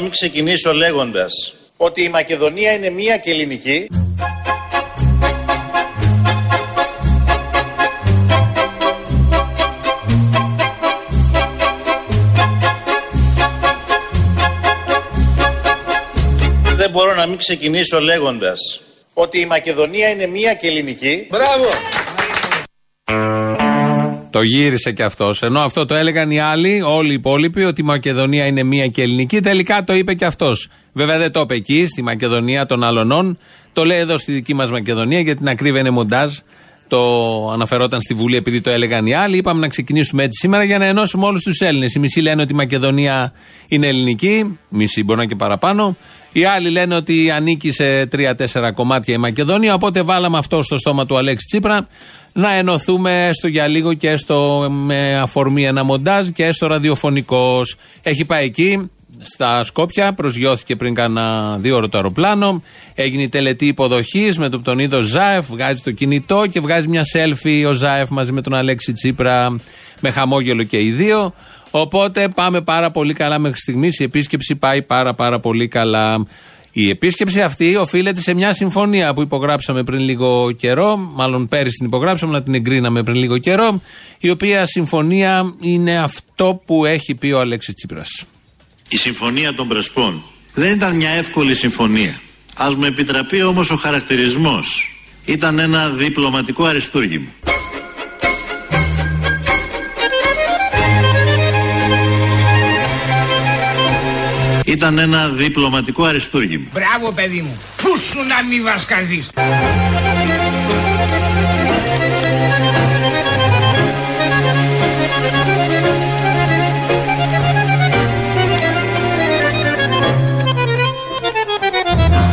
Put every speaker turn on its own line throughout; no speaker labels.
Δεν μπορώ να μην ξεκινήσω λέγοντας ότι η Μακεδονία είναι μία και ελληνική. Δεν μπορώ να μην ξεκινήσω λέγοντας ότι η Μακεδονία είναι μία και ελληνική.
Μπράβο!
Το γύρισε και αυτός. Ενώ αυτό το έλεγαν οι άλλοι, όλοι οι υπόλοιποι, ότι η Μακεδονία είναι μία και ελληνική. Τελικά το είπε και αυτός. Βέβαια δεν το είπε εκεί, στη Μακεδονία των Αλωνών. Το λέει εδώ στη δική μας Μακεδονία, γιατί την ακρίβεια είναι μοντάζ. Το αναφερόταν στη Βουλή επειδή το έλεγαν οι άλλοι. Είπαμε να ξεκινήσουμε έτσι σήμερα για να ενώσουμε όλους τους Έλληνες. Οι μισοί λένε ότι η Μακεδονία είναι ελληνική, μισοί μπορεί να και παραπάνω. Οι άλλοι λένε ότι ανήκει σε τρία-τέσσερα κομμάτια η Μακεδονία. Οπότε βάλαμε αυτό στο στόμα του Αλέξη Τσίπρα να ενωθούμε έστω για λίγο και έστω με αφορμή ένα μοντάζ και έστω ραδιοφωνικός. Έχει πάει εκεί, στα Σκόπια, προσγειώθηκε πριν κάνα δύο ώρο το αεροπλάνο. Έγινε η τελετή υποδοχής με το τον είδο Ζάεφ, βγάζει το κινητό και βγάζει μια selfie ο Ζάεφ μαζί με τον Αλέξη Τσίπρα με χαμόγελο και οι δύο. Οπότε πάμε πάρα πολύ καλά μέχρι στιγμής. Η επίσκεψη πάει πάρα πάρα πολύ καλά. Η επίσκεψη αυτή οφείλεται σε μια συμφωνία που υπογράψαμε πριν λίγο καιρό, μάλλον πέρυσι την υπογράψαμε, να την εγκρίναμε πριν λίγο καιρό, η οποία συμφωνία είναι αυτό που έχει πει ο Αλέξης Τσίπρας.
Η συμφωνία των Πρεσπών δεν ήταν μια εύκολη συμφωνία. Ας μου επιτραπεί όμως ο χαρακτηρισμός. Ήταν ένα διπλωματικό αριστούργημα. Ήταν ένα διπλωματικό αριστούργημα.
Μπράβο παιδί μου. Πού σου να μη βασκαθείς.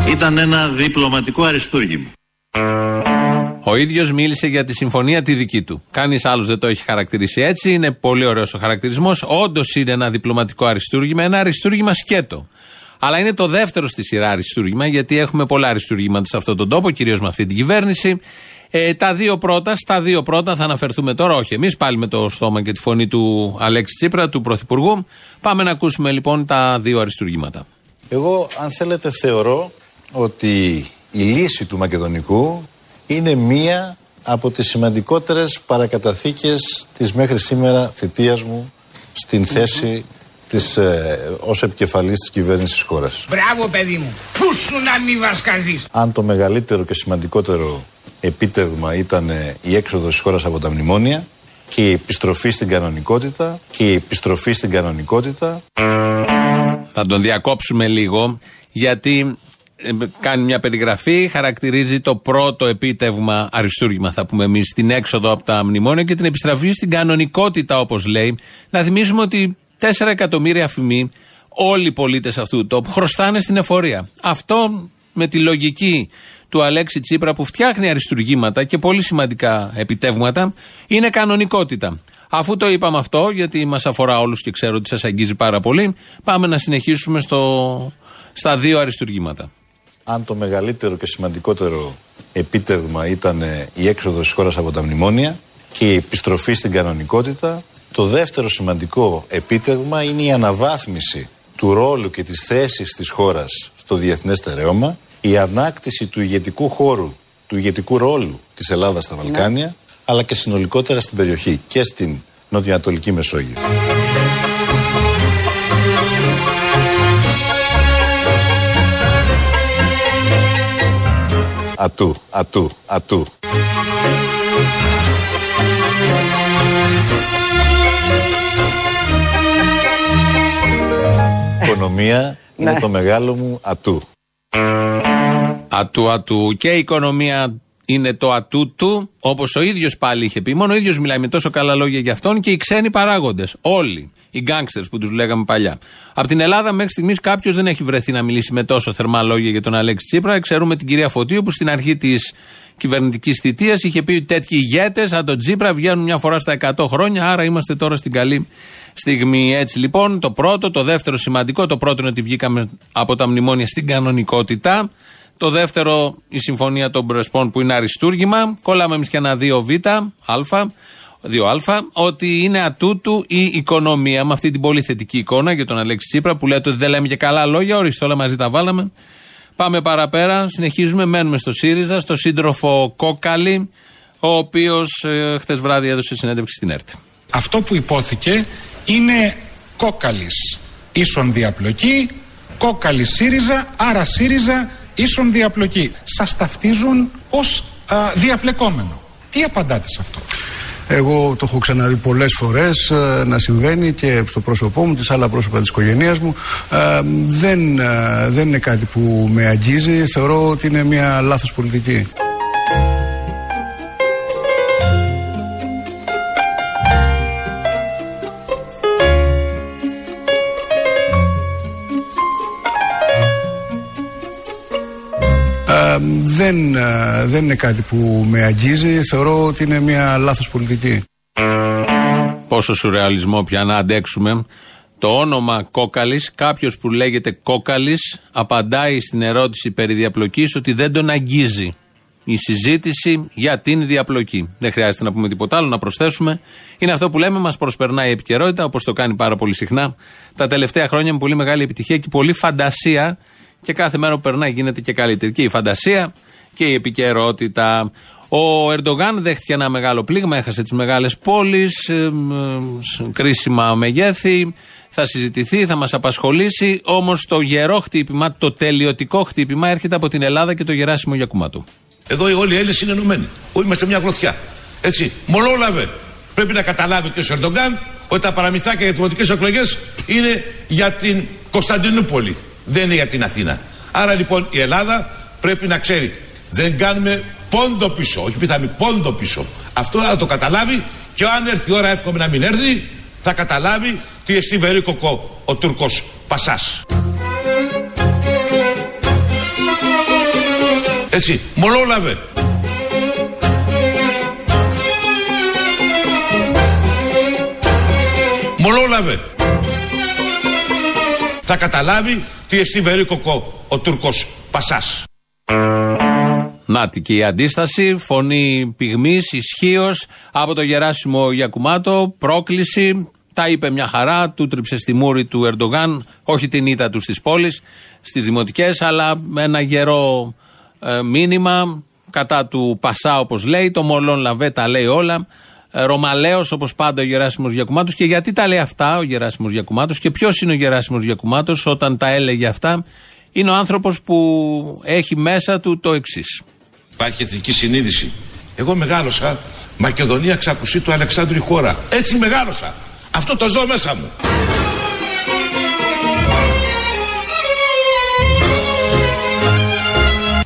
Ήταν ένα διπλωματικό αριστούργημα.
Ο ίδιος μίλησε για τη συμφωνία τη δική του. Κανείς άλλος δεν το έχει χαρακτηρίσει έτσι. Είναι πολύ ωραίος ο χαρακτηρισμός. Όντως είναι ένα διπλωματικό αριστούργημα, ένα αριστούργημα σκέτο. Αλλά είναι το δεύτερο στη σειρά αριστούργημα, γιατί έχουμε πολλά αριστούργηματα σε αυτόν τον τόπο, κυρίως με αυτή την κυβέρνηση. Ε, τα δύο πρώτα, στα δύο πρώτα θα αναφερθούμε τώρα, όχι εμείς, πάλι με το στόμα και τη φωνή του Αλέξη Τσίπρα, του Πρωθυπουργού. Πάμε να ακούσουμε λοιπόν τα δύο αριστούργηματα.
Εγώ, αν θέλετε, θεωρώ ότι η λύση του μακεδονικού είναι μία από τις σημαντικότερες παρακαταθήκες της μέχρι σήμερα θητείας μου στην θέση της, ε, ως επικεφαλής της κυβέρνησης της χώρας.
Μπράβο παιδί μου. Πού σου να μη βασκαθείς;
Αν το μεγαλύτερο και σημαντικότερο επίτευγμα ήταν ε, η έξοδος της χώρας από τα μνημόνια και η επιστροφή στην κανονικότητα και η επιστροφή στην κανονικότητα
Θα τον διακόψουμε λίγο γιατί ε, κάνει μια περιγραφή, χαρακτηρίζει το πρώτο επίτευγμα αριστούργημα, θα πούμε εμείς, την έξοδο από τα μνημόνια και την επιστραφή στην κανονικότητα, όπως λέει. Να θυμίσουμε ότι 4 εκατομμύρια αφημοί, όλοι οι πολίτες αυτού του τόπου, χρωστάνε στην εφορία. Αυτό με τη λογική του Αλέξη Τσίπρα που φτιάχνει αριστουργήματα και πολύ σημαντικά επιτεύγματα, είναι κανονικότητα. Αφού το είπαμε αυτό, γιατί μας αφορά όλους και ξέρω ότι σας αγγίζει πάρα πολύ, πάμε να συνεχίσουμε στο, στα δύο αριστουργήματα
αν το μεγαλύτερο και σημαντικότερο επίτευγμα ήταν η έξοδος της χώρας από τα μνημόνια και η επιστροφή στην κανονικότητα, το δεύτερο σημαντικό επίτευγμα είναι η αναβάθμιση του ρόλου και της θέσης της χώρας στο διεθνές στερεώμα, η ανάκτηση του ηγετικού χώρου, του ηγετικού ρόλου της Ελλάδας στα Βαλκάνια, αλλά και συνολικότερα στην περιοχή και στην Νοτιοανατολική Μεσόγειο. Ατού, ατού, ατού. Οικονομία είναι
Ναι.
το μεγάλο μου ατού.
Ατού, ατού. Και η οικονομία είναι το ατού του, όπως ο ίδιος πάλι είχε πει. Μόνο ο ίδιος μιλάει με τόσο καλά λόγια για αυτόν και οι ξένοι παράγοντες. Όλοι. Οι γκάγκστερς που τους λέγαμε παλιά. Από την Ελλάδα μέχρι στιγμής κάποιος δεν έχει βρεθεί να μιλήσει με τόσο θερμά λόγια για τον Αλέξη Τσίπρα. Ξέρουμε την κυρία Φωτίου που στην αρχή της κυβερνητικής θητείας είχε πει ότι τέτοιοι ηγέτες, σαν τον Τσίπρα, βγαίνουν μια φορά στα 100 χρόνια. Άρα είμαστε τώρα στην καλή στιγμή. Έτσι λοιπόν, το πρώτο, το δεύτερο σημαντικό. Το πρώτο είναι ότι βγήκαμε από τα μνημόνια στην κανονικότητα. Το δεύτερο, η συμφωνία των Πρεσπών που είναι αριστούργημα. Κολλάμε εμείς και ένα 2 β, α. 2α, ότι είναι ατούτου η οικονομία με αυτή την πολύ θετική εικόνα για τον Αλέξη Τσίπρα που λέτε ότι δεν λέμε και καλά λόγια, ορίστε όλα μαζί τα βάλαμε. Πάμε παραπέρα, συνεχίζουμε, μένουμε στο ΣΥΡΙΖΑ, στο σύντροφο Κόκαλη, ο οποίος ε, χτε βράδυ έδωσε συνέντευξη στην ΕΡΤ.
Αυτό που υπόθηκε είναι κόκαλης ίσον διαπλοκή, κόκαλη ΣΥΡΙΖΑ, άρα ΣΥΡΙΖΑ ίσον διαπλοκή. Σας ταυτίζουν ως διαπλεκόμενο. Τι απαντάτε σε αυτό;
Εγώ το έχω ξαναδεί πολλές φορές ε, να συμβαίνει και στο πρόσωπό μου, τις άλλα πρόσωπα της οικογένειάς μου. Ε, δεν, ε, δεν είναι κάτι που με αγγίζει. Θεωρώ ότι είναι μια λάθος πολιτική. Δεν, ε, δεν είναι κάτι που με αγγίζει. Θεωρώ ότι είναι μια λάθος πολιτική.
Πόσο σουρεαλισμό πια να αντέξουμε. Το όνομα Κόκαλης, κάποιος που λέγεται Κόκαλης, απαντάει στην ερώτηση περί διαπλοκής ότι δεν τον αγγίζει η συζήτηση για την διαπλοκή. Δεν χρειάζεται να πούμε τίποτα άλλο, να προσθέσουμε. Είναι αυτό που λέμε, μας προσπερνάει η επικαιρότητα, όπως το κάνει πάρα πολύ συχνά τα τελευταία χρόνια με πολύ μεγάλη επιτυχία και πολύ φαντασία και κάθε μέρα που περνάει γίνεται και καλύτερη. Και η φαντασία και η επικαιρότητα. Ο Ερντογάν δέχτηκε ένα μεγάλο πλήγμα, έχασε τις μεγάλες πόλεις, κρίσιμα μεγέθη. Θα συζητηθεί, θα μας απασχολήσει. Όμως το γερό χτύπημα, το τελειωτικό χτύπημα έρχεται από την Ελλάδα και το Γεράσιμο Γιακουμάτου.
Εδώ όλοι οι Έλληνες είναι ενωμένοι. Όλοι είμαστε μια γροθιά. Έτσι. Μολόλαβε. Πρέπει να καταλάβει και ο Ερντογάν ότι τα παραμυθάκια για τις δημοτικές εκλογές είναι για την Κωνσταντινούπολη δεν είναι για την Αθήνα. Άρα λοιπόν η Ελλάδα πρέπει να ξέρει δεν κάνουμε πόντο πίσω, όχι πιθανή πόντο πίσω. Αυτό θα το καταλάβει και αν έρθει η ώρα εύχομαι να μην έρθει θα καταλάβει τι εστί βερίκοκο ο Τούρκος Πασάς. Έτσι, μολόλαβε. Μολόλαβε. Θα καταλάβει τι εστί βερίκοκο ο Τούρκος Πασάς.
Νάτι και η αντίσταση, φωνή πυγμής, ισχύως από το Γεράσιμο Γιακουμάτο, πρόκληση. Τα είπε μια χαρά, του τρίψε στη μούρη του Ερντογάν, όχι την ήττα του στις πόλεις, στις δημοτικές, αλλά ένα γερό ε, μήνυμα κατά του Πασά, όπως λέει. Το Μολόν Λαβέ τα λέει όλα. Ε, Ρωμαλαίος όπως πάντα ο Γεράσιμος Γιακουμάτος. Και γιατί τα λέει αυτά ο Γεράσιμος Γιακουμάτος και ποιος είναι ο Γεράσιμος Γιακουμάτος όταν τα έλεγε αυτά. Είναι ο άνθρωπος που έχει μέσα του το εξής.
Υπάρχει εθνική συνείδηση. Εγώ μεγάλωσα Μακεδονία ξακουσί του Αλεξάνδρου η χώρα. Έτσι μεγάλωσα. Αυτό το ζω μέσα μου.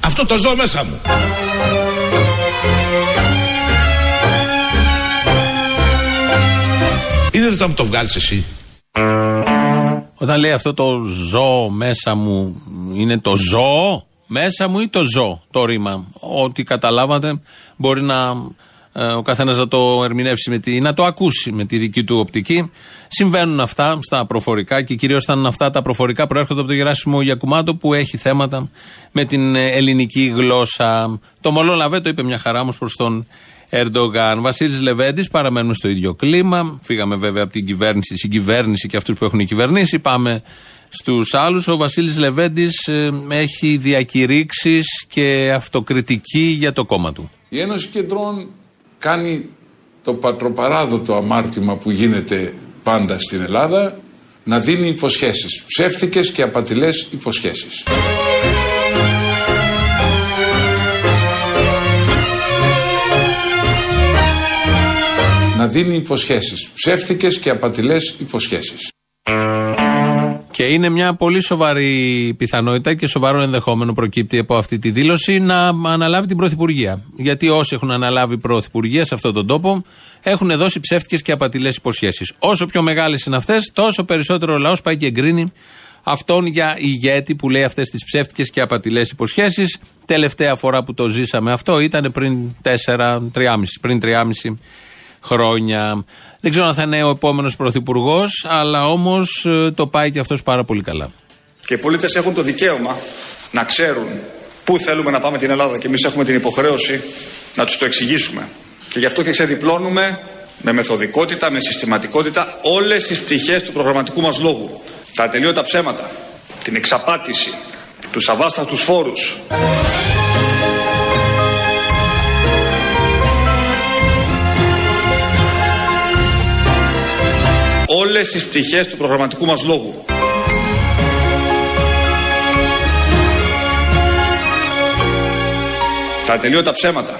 Αυτό το ζω μέσα μου. Δεν θα μου το βγάλεις εσύ.
Όταν λέει αυτό το ζώο μέσα μου, είναι το ζώο; Μέσα μου ή το ζω το ρήμα; Ό,τι καταλάβατε μπορεί να ε, ο καθένας να το ερμηνεύσει με τη, να το ακούσει με τη δική του οπτική. Συμβαίνουν αυτά στα προφορικά και κυρίως όταν αυτά τα προφορικά προέρχονται από το Γεράσιμο Γιακουμάτο που έχει θέματα με την ελληνική γλώσσα. Το Μολό Λαβέ το είπε μια χαρά όμως προς τον Ερντογάν. Βασίλης Λεβέντης, παραμένουμε στο ίδιο κλίμα. Φύγαμε βέβαια από την κυβέρνηση, συγκυβέρνηση και αυτούς που έχουν κυβερνήσει. Πάμε στους άλλους. Ο Βασίλης Λεβέντης ε, έχει διακηρύξεις και αυτοκριτική για το κόμμα του.
Η Ένωση Κεντρών κάνει το πατροπαράδοτο αμάρτημα που γίνεται πάντα στην Ελλάδα να δίνει υποσχέσεις, ψεύτικες και απατηλές υποσχέσεις. Δίνει υποσχέσεις. Ψεύτικες και απατηλές υποσχέσεις.
Και είναι μια πολύ σοβαρή πιθανότητα και σοβαρό ενδεχόμενο προκύπτει από αυτή τη δήλωση να αναλάβει την Πρωθυπουργία. Γιατί όσοι έχουν αναλάβει Πρωθυπουργία σε αυτόν τον τόπο έχουν δώσει ψεύτικες και απατηλές υποσχέσεις. Όσο πιο μεγάλες είναι αυτές, τόσο περισσότερο ο λαός πάει και εγκρίνει αυτόν για ηγέτη που λέει αυτές τις ψεύτικες και απατηλές υποσχέσεις. Τελευταία φορά που το ζήσαμε αυτό ήταν πριν 4, 3,5, πριν 3,5 χρόνια. Δεν ξέρω αν θα είναι ο επόμενος πρωθυπουργός, αλλά όμως ε, το πάει και αυτός πάρα πολύ καλά.
Και οι πολίτες έχουν το δικαίωμα να ξέρουν πού θέλουμε να πάμε την Ελλάδα και εμείς έχουμε την υποχρέωση να τους το εξηγήσουμε. Και γι' αυτό και ξεδιπλώνουμε με μεθοδικότητα, με συστηματικότητα όλες τις πτυχές του προγραμματικού μας λόγου. Τα ατελείωτα ψέματα, την εξαπάτηση, τους αβάσταχτους φόρους. Όλες τις πτυχές του προγραμματικού μας λόγου. Τα ατελείωτα ψέματα,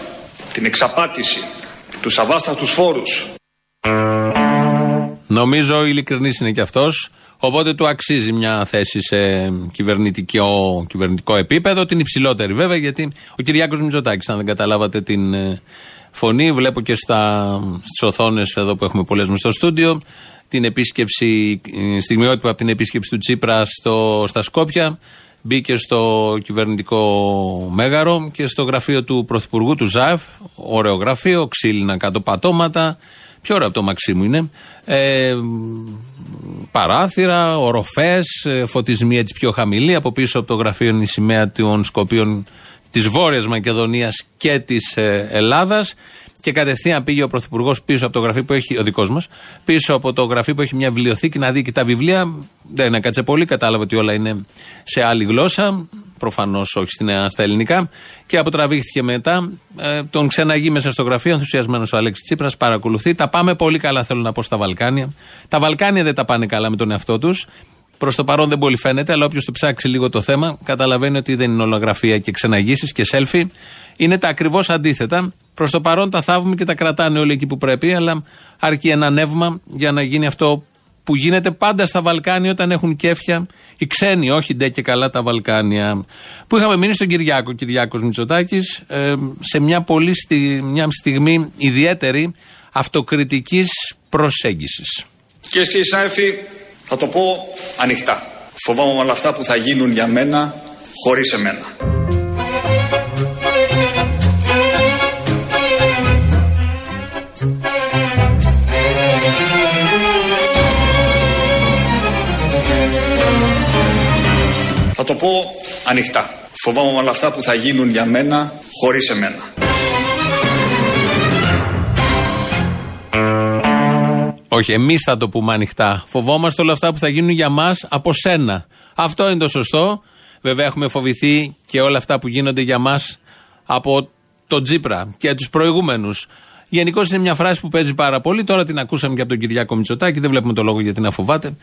την εξαπάτηση, τους αβάσταχτους φόρους.
Νομίζω ειλικρινής είναι και αυτός. Οπότε του αξίζει μια θέση σε κυβερνητικό, κυβερνητικό επίπεδο, την υψηλότερη βέβαια, γιατί ο Κυριάκος Μητσοτάκης, αν δεν καταλάβατε την ε, φωνή, βλέπω και στις οθόνες εδώ που έχουμε πολλές με στο στούντιο, την επίσκεψη, ε, στιγμιότυπα από την επίσκεψη του Τσίπρα στο, στα Σκόπια. Μπήκε στο κυβερνητικό μέγαρο και στο γραφείο του Πρωθυπουργού του ΖΑΕΦ. Ωραίο γραφείο, ξύλινα κάτω πατώματα. Πιο ωραίο από το Μαξίμου είναι. Ε, παράθυρα, οροφές, ε, φωτισμοί έτσι πιο χαμηλοί. Από πίσω από το γραφείο είναι η σημαία των Σκοπίων της Βόρειας Μακεδονίας και της ε, Ελλάδας. Και κατευθείαν πήγε ο Πρωθυπουργός πίσω από το γραφείο που έχει, ο δικός μας, πίσω από το γραφείο που έχει μια βιβλιοθήκη να δει και τα βιβλία. Δεν έκατσε πολύ, κατάλαβε ότι όλα είναι σε άλλη γλώσσα. Προφανώς όχι στην, στα ελληνικά. Και αποτραβήχθηκε μετά. Ε, τον ξεναγεί μέσα στο γραφείο. Ενθουσιασμένος ο Αλέξης Τσίπρας παρακολουθεί. Τα πάμε πολύ καλά, θέλω να πω, στα Βαλκάνια. Τα Βαλκάνια δεν τα πάνε καλά με τον εαυτό τους. Προς το παρόν δεν πολύ φαίνεται, αλλά όποιος το ψάξει λίγο το θέμα, καταλαβαίνει ότι δεν είναι ολογραφία και ξεναγήσεις και selfie. Είναι τα ακριβώς αντίθετα. Προς το παρόν τα θαύουμε και τα κρατάνε όλοι εκεί που πρέπει, αλλά αρκεί ένα νεύμα για να γίνει αυτό που γίνεται πάντα στα Βαλκάνια όταν έχουν κέφια οι ξένοι, όχι ντε και καλά τα Βαλκάνια. Που είχαμε μείνει στον Κυριάκο, Κυριάκος Μητσοτάκης, ε, σε μια πολύ στη, μια στιγμή ιδιαίτερη αυτοκριτικής προσέγγισης.
Κυρίε και κύριοι θα το πω ανοιχτά. Φοβάμαι όλα αυτά που θα γίνουν για μένα χωρίς εμένα. Θα το πω ανοιχτά. Φοβάμαι όλα αυτά που θα γίνουν για μένα χωρίς εμένα.
Όχι, εμείς θα το πούμε ανοιχτά. Φοβόμαστε όλα αυτά που θα γίνουν για μας από σένα. Αυτό είναι το σωστό. Βέβαια, έχουμε φοβηθεί και όλα αυτά που γίνονται για μας από τον Τζίπρα και τους προηγούμενους. Γενικώς είναι μια φράση που παίζει πάρα πολύ. Τώρα την ακούσαμε και από τον Κυριάκο Μητσοτάκη. Δεν βλέπουμε το λόγο γιατί να φοβάται.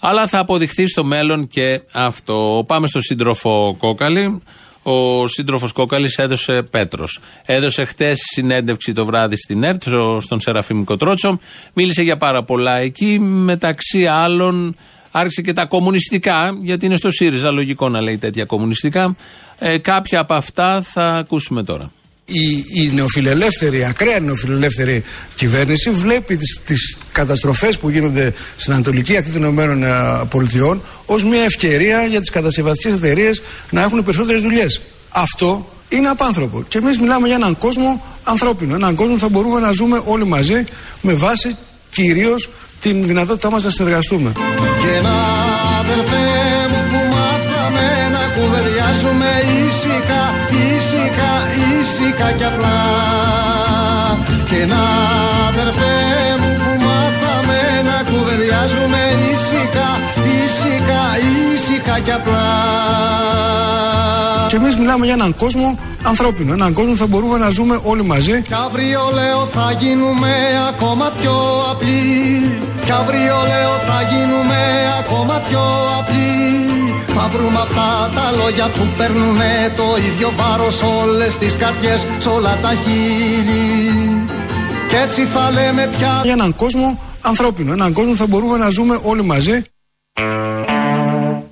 Αλλά θα αποδειχθεί στο μέλλον και αυτό. Πάμε στο σύντροφο Κόκαλη. Ο σύντροφος Κόκαλης έδωσε Πέτρος. Έδωσε χτες συνέντευξη το βράδυ στην ΕΡΤ, στον Σεραφείμ Κοτρότσο. Μίλησε για πάρα πολλά εκεί. Μεταξύ άλλων, άρχισε και τα κομμουνιστικά, γιατί είναι στο ΣΥΡΙΖΑ. Λογικό να λέει τέτοια κομμουνιστικά. Ε, κάποια από αυτά θα ακούσουμε τώρα
η, η νεοφιλελεύθερη, η ακραία νεοφιλελεύθερη κυβέρνηση βλέπει τις, τις καταστροφές που γίνονται στην Ανατολική Ακτή των Ηνωμένων ε, Πολιτειών ως μια ευκαιρία για τις κατασκευαστικές εταιρείες να έχουν περισσότερες δουλειές. Αυτό είναι απάνθρωπο. Και εμείς μιλάμε για έναν κόσμο ανθρώπινο. Έναν κόσμο που θα μπορούμε να ζούμε όλοι μαζί με βάση κυρίως την δυνατότητά μας να συνεργαστούμε. Και να
κουβεντιάζουμε ήσυχα, ήσυχα, ήσυχα κι απλά και να αδερφέ μου που μάθαμε να κουβεντιάζουμε ήσυχα, ήσυχα, ήσυχα κι απλά και εμείς μιλάμε για έναν κόσμο ανθρώπινο, έναν κόσμο που θα μπορούμε να ζούμε όλοι μαζί. Κι αύριο λέω θα γίνουμε ακόμα πιο απλοί. Κι αύριο λέω θα γίνουμε ακόμα πιο απλοί. Θα βρούμε αυτά τα λόγια που παίρνουν το ίδιο βάρος όλες τις καρδιές, σ' όλα τα χείλη. Κι έτσι θα λέμε πια για έναν κόσμο ανθρώπινο, έναν κόσμο που θα μπορούμε να ζούμε όλοι μαζί.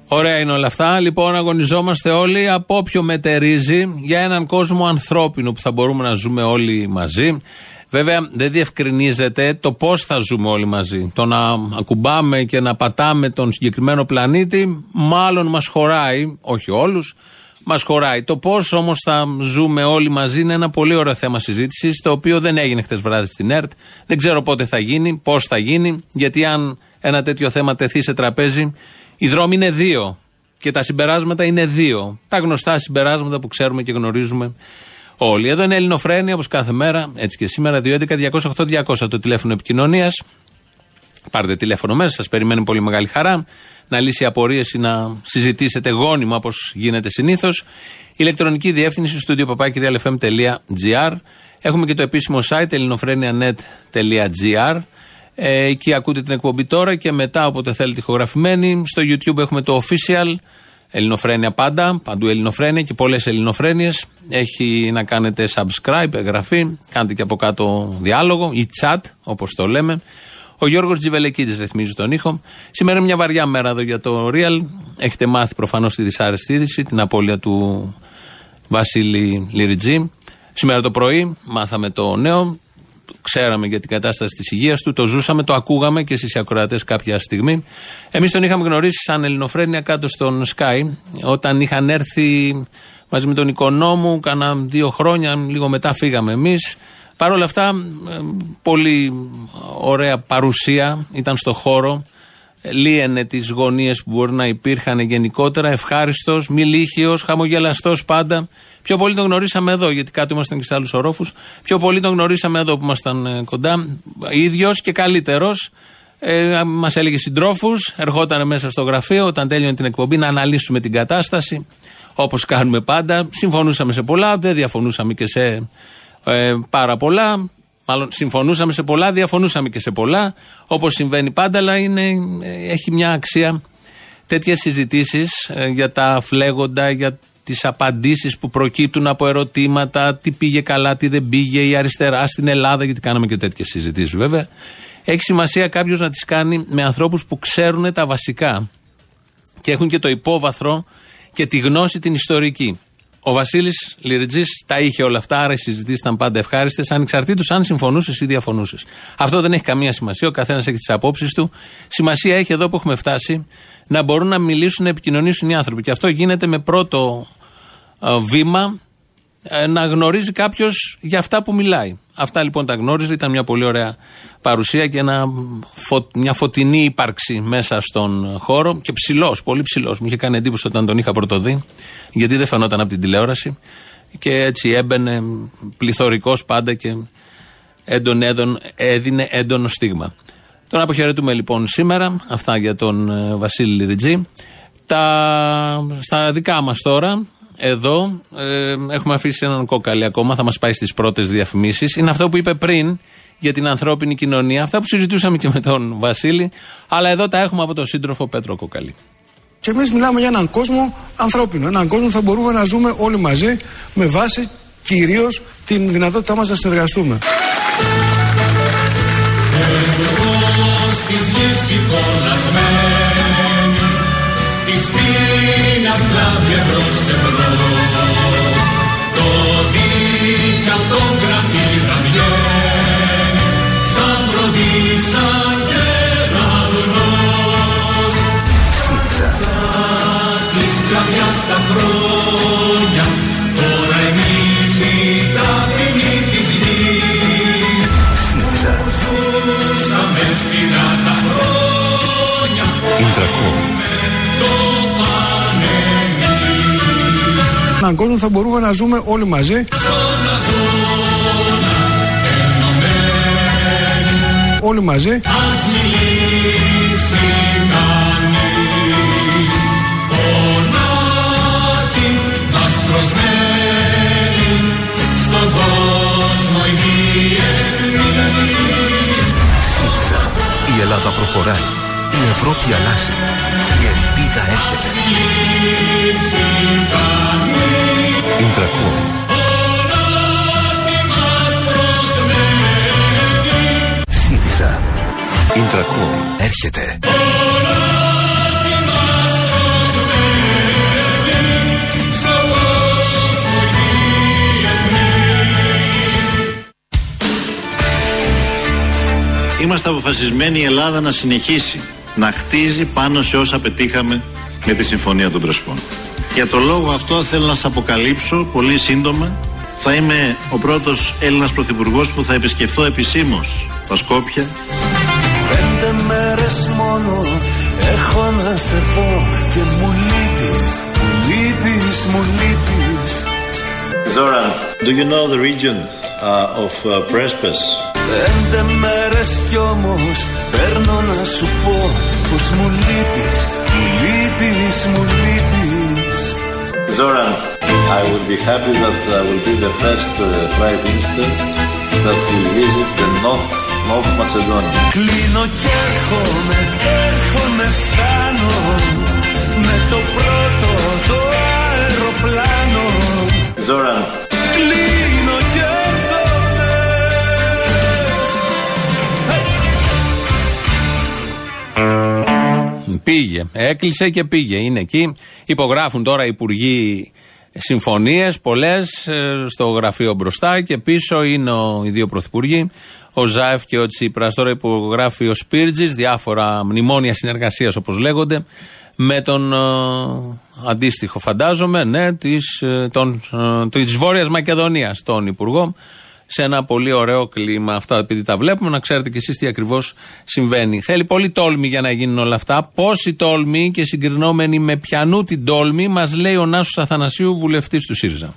Ωραία είναι όλα αυτά. Λοιπόν, αγωνιζόμαστε όλοι από όποιο μετερίζει για έναν κόσμο ανθρώπινο που θα μπορούμε να ζούμε όλοι μαζί. Βέβαια, δεν διευκρινίζεται το πώς θα ζούμε όλοι μαζί. Το να ακουμπάμε και να πατάμε τον συγκεκριμένο πλανήτη, μάλλον μας χωράει, όχι όλους, μας χωράει. Το πώς όμως θα ζούμε όλοι μαζί είναι ένα πολύ ωραίο θέμα συζήτησης, το οποίο δεν έγινε χτε βράδυ στην ΕΡΤ. Δεν ξέρω πότε θα γίνει, πώς θα γίνει, γιατί αν ένα τέτοιο θέμα τεθεί σε τραπέζι, οι δρόμοι είναι δύο και τα συμπεράσματα είναι δύο. Τα γνωστά συμπεράσματα που ξέρουμε και γνωρίζουμε όλοι. Εδώ είναι Ελληνοφρένια όπως κάθε μέρα, έτσι και σήμερα, 211-208-200 το τηλέφωνο επικοινωνίας. Πάρτε τηλέφωνο μέσα, σας περιμένει πολύ μεγάλη χαρά να λύσει απορίες ή να συζητήσετε γόνιμα όπως γίνεται συνήθως. Ηλεκτρονική διεύθυνση στο studio Έχουμε και το επίσημο site ελληνοφρένια.net.gr. Ε, εκεί ακούτε την εκπομπή τώρα και μετά όποτε θέλετε ηχογραφημένη. Στο YouTube έχουμε το official. Ελληνοφρένια πάντα, παντού Ελληνοφρένια και πολλές Ελληνοφρένειες. Έχει να κάνετε subscribe, εγγραφή, κάντε και από κάτω διάλογο ή chat, όπως το λέμε. Ο Γιώργος Τζιβελεκίδης ρυθμίζει τον ήχο. Σήμερα είναι μια βαριά μέρα εδώ για το Real. Έχετε μάθει προφανώς τη δυσάρεστη είδηση, την απώλεια του Βασίλη Λιριτζή. Σήμερα το πρωί μάθαμε το νέο. Ξέραμε για την κατάσταση της υγείας του, το ζούσαμε, το ακούγαμε και εσείς οι ακροατές κάποια στιγμή. Εμείς τον είχαμε γνωρίσει σαν Ελληνοφρένια κάτω στον Sky, όταν είχαν έρθει μαζί με τον οικονόμου, κάνα δύο χρόνια, λίγο μετά φύγαμε εμείς. Παρ' όλα αυτά, ε, πολύ ωραία παρουσία ήταν στο χώρο. Λύαινε τις γωνίες που μπορεί να υπήρχαν γενικότερα. Ευχάριστος, μιλήχιος, χαμογελαστός πάντα. Πιο πολύ τον γνωρίσαμε εδώ, γιατί κάτω ήμασταν και σε άλλους ορόφους. Πιο πολύ τον γνωρίσαμε εδώ που ήμασταν ε, κοντά. ίδιος και καλύτερος. Ε, Μας έλεγε συντρόφους, ερχόταν μέσα στο γραφείο όταν τέλειωνε την εκπομπή να αναλύσουμε την κατάσταση. Όπως κάνουμε πάντα. Συμφωνούσαμε σε πολλά, δεν διαφωνούσαμε και σε ε, πάρα πολλά. Μάλλον συμφωνούσαμε σε πολλά, διαφωνούσαμε και σε πολλά. Όπως συμβαίνει πάντα, αλλά είναι, έχει μια αξία τέτοιες συζητήσεις ε, για τα φλέγοντα, για τις απαντήσεις που προκύπτουν από ερωτήματα, τι πήγε καλά, τι δεν πήγε, η αριστερά στην Ελλάδα, γιατί κάναμε και τέτοιες συζητήσεις βέβαια. Έχει σημασία κάποιος να τις κάνει με ανθρώπους που ξέρουν τα βασικά και έχουν και το υπόβαθρο και τη γνώση την ιστορική. Ο Βασίλης Λιριτζή τα είχε όλα αυτά, άρα οι συζητήσεις ήταν πάντα ευχάριστες, ανεξαρτήτως αν συμφωνούσες ή διαφωνούσες. Αυτό δεν έχει καμία σημασία, ο καθένας έχει τις απόψεις του. Σημασία έχει εδώ που έχουμε φτάσει να μπορούν να μιλήσουν, να επικοινωνήσουν οι άνθρωποι. Και αυτό γίνεται με πρώτο ε, βήμα ε, να γνωρίζει κάποιος για αυτά που μιλάει. Αυτά λοιπόν τα γνώριζε, ήταν μια πολύ ωραία παρουσία και ένα, μια φωτεινή ύπαρξη μέσα στον χώρο και ψηλός, πολύ ψηλός. Μου είχε κάνει εντύπωση όταν τον είχα πρωτοδεί, γιατί δεν φαινόταν από την τηλεόραση. Και έτσι έμπαινε πληθωρικός πάντα και έντον, έντον, έδινε έντονο στίγμα. Τον αποχαιρετούμε λοιπόν σήμερα. Αυτά για τον ε, Βασίλη Λιριτζή. Τα, στα δικά μας τώρα, εδώ ε, έχουμε αφήσει έναν κόκαλι ακόμα, θα μας πάει στις πρώτες διαφημίσεις. Είναι αυτό που είπε πριν για την ανθρώπινη κοινωνία, αυτά που συζητούσαμε και με τον Βασίλη, αλλά εδώ τα έχουμε από τον σύντροφο Πέτρο Κόκαλη.
Και εμείς μιλάμε για έναν κόσμο ανθρώπινο. Έναν κόσμο που θα μπορούμε να ζούμε όλοι μαζί με βάση κυρίως την δυνατότητά μας να συνεργαστούμε. Της πείνας κλάδι εμπρός εμπρός. Το δίκα τον κρατήρα βγαίνει Σαν προδί, σαν κεραυνός ΣΥΡΙΖΑ Τη σκλαβιά στα χρόνια Τώρα εμείς η έναν κόσμο θα μπορούμε να ζούμε όλοι μαζί. Όλοι μαζί. Ας μιλήσει κανείς Πονάτη μας προσμένει Στον κόσμο η διεθνής ΣΥΡΙΖΑ Η Ελλάδα προχωράει Η Ευρώπη αλλάζει Η ελπίδα έρχεται Ιντρακού. ΣΥΡΙΖΑ. Ιντρακού. Έρχεται.
Είμαστε αποφασισμένοι η Ελλάδα να συνεχίσει να χτίζει πάνω σε όσα πετύχαμε με τη Συμφωνία των Πρεσπών. Για το λόγο αυτό θέλω να σας αποκαλύψω πολύ σύντομα θα είμαι ο πρώτος Έλληνας Πρωθυπουργός που θα επισκεφθώ επισήμως τα Σκόπια.
Πέντε μέρες μόνο έχω να σε πω και μου λείπεις, μου λείπεις, μου λείπεις.
Ζόραν,
Do you know the region uh, of uh, Prespes?
Πέντε μέρες κι όμως παίρνω να σου πω πως μου λείπεις, μου λείπεις, μου λείπεις
Zoran, I will be happy that I will be the first uh, Prime Minister that will visit the North, North Macedonia.
Κλείνω κι έρχομαι, έρχομαι φτάνω Με το πρώτο το αεροπλάνο
Zoran,
Κλείνω
Πήγε. Έκλεισε και πήγε. Είναι εκεί. Υπογράφουν τώρα οι υπουργοί συμφωνίες, πολλές, στο γραφείο μπροστά και πίσω είναι ο, οι δύο πρωθυπουργοί, ο Ζάεφ και ο Τσίπρας. Τώρα υπογράφει ο Σπίρτζης, διάφορα μνημόνια συνεργασίας όπως λέγονται, με τον ε, αντίστοιχο, φαντάζομαι, ναι, της, ε, τον, ε, της Βόρειας Μακεδονίας, τον Υπουργό, σε ένα πολύ ωραίο κλίμα. Αυτά επειδή τα βλέπουμε, να ξέρετε κι εσείς τι ακριβώς συμβαίνει. Θέλει πολύ τόλμη για να γίνουν όλα αυτά. Πόση τόλμη και συγκρινόμενη με πιανού την τόλμη, μας λέει ο Νάσος Αθανασίου, βουλευτής του ΣΥΡΙΖΑ.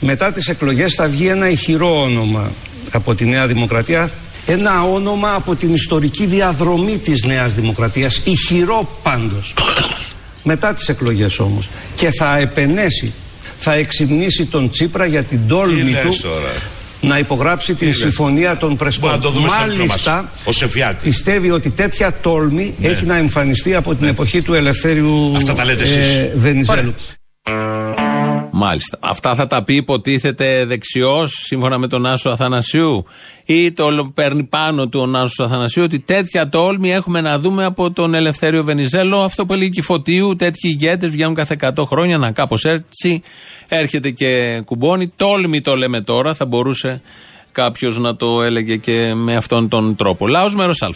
Μετά τις εκλογές θα βγει ένα ηχηρό όνομα από τη Νέα Δημοκρατία. Ένα όνομα από την ιστορική διαδρομή της Νέας Δημοκρατίας. Ηχηρό πάντως. Μετά τις εκλογές όμως. Και θα επενέσει, θα εξυμνήσει τον Τσίπρα για την τόλμη
λες
του
τώρα;
Να υπογράψει την
λες;
συμφωνία των Πρεσπών.
Μπορεί να το δούμε στο έπιπλο
Μάλιστα,
μας, ως εφιάλτη.
πιστεύει ότι τέτοια τόλμη έχει να εμφανιστεί από την εποχή του Ελευθέριου
Ναι. Αυτά τα λέτε εσείς.
Βενιζέλου.
Μάλιστα. Αυτά θα τα πει υποτίθεται δεξιός, σύμφωνα με τον Άσο Αθανασίου, ή το παίρνει πάνω του ο Νάσο Αθανασίου, ότι τέτοια τόλμη έχουμε να δούμε από τον Ελευθέριο Βενιζέλο. Αυτό που έλεγε και η Φωτίου, τέτοιοι ηγέτες βγαίνουν κάθε 100 χρόνια, να κάπως έτσι έρχεται και κουμπώνει. Τόλμη το λέμε τώρα, θα μπορούσε κάποιος να το έλεγε και με αυτόν τον τρόπο. Λάο μέρος Α.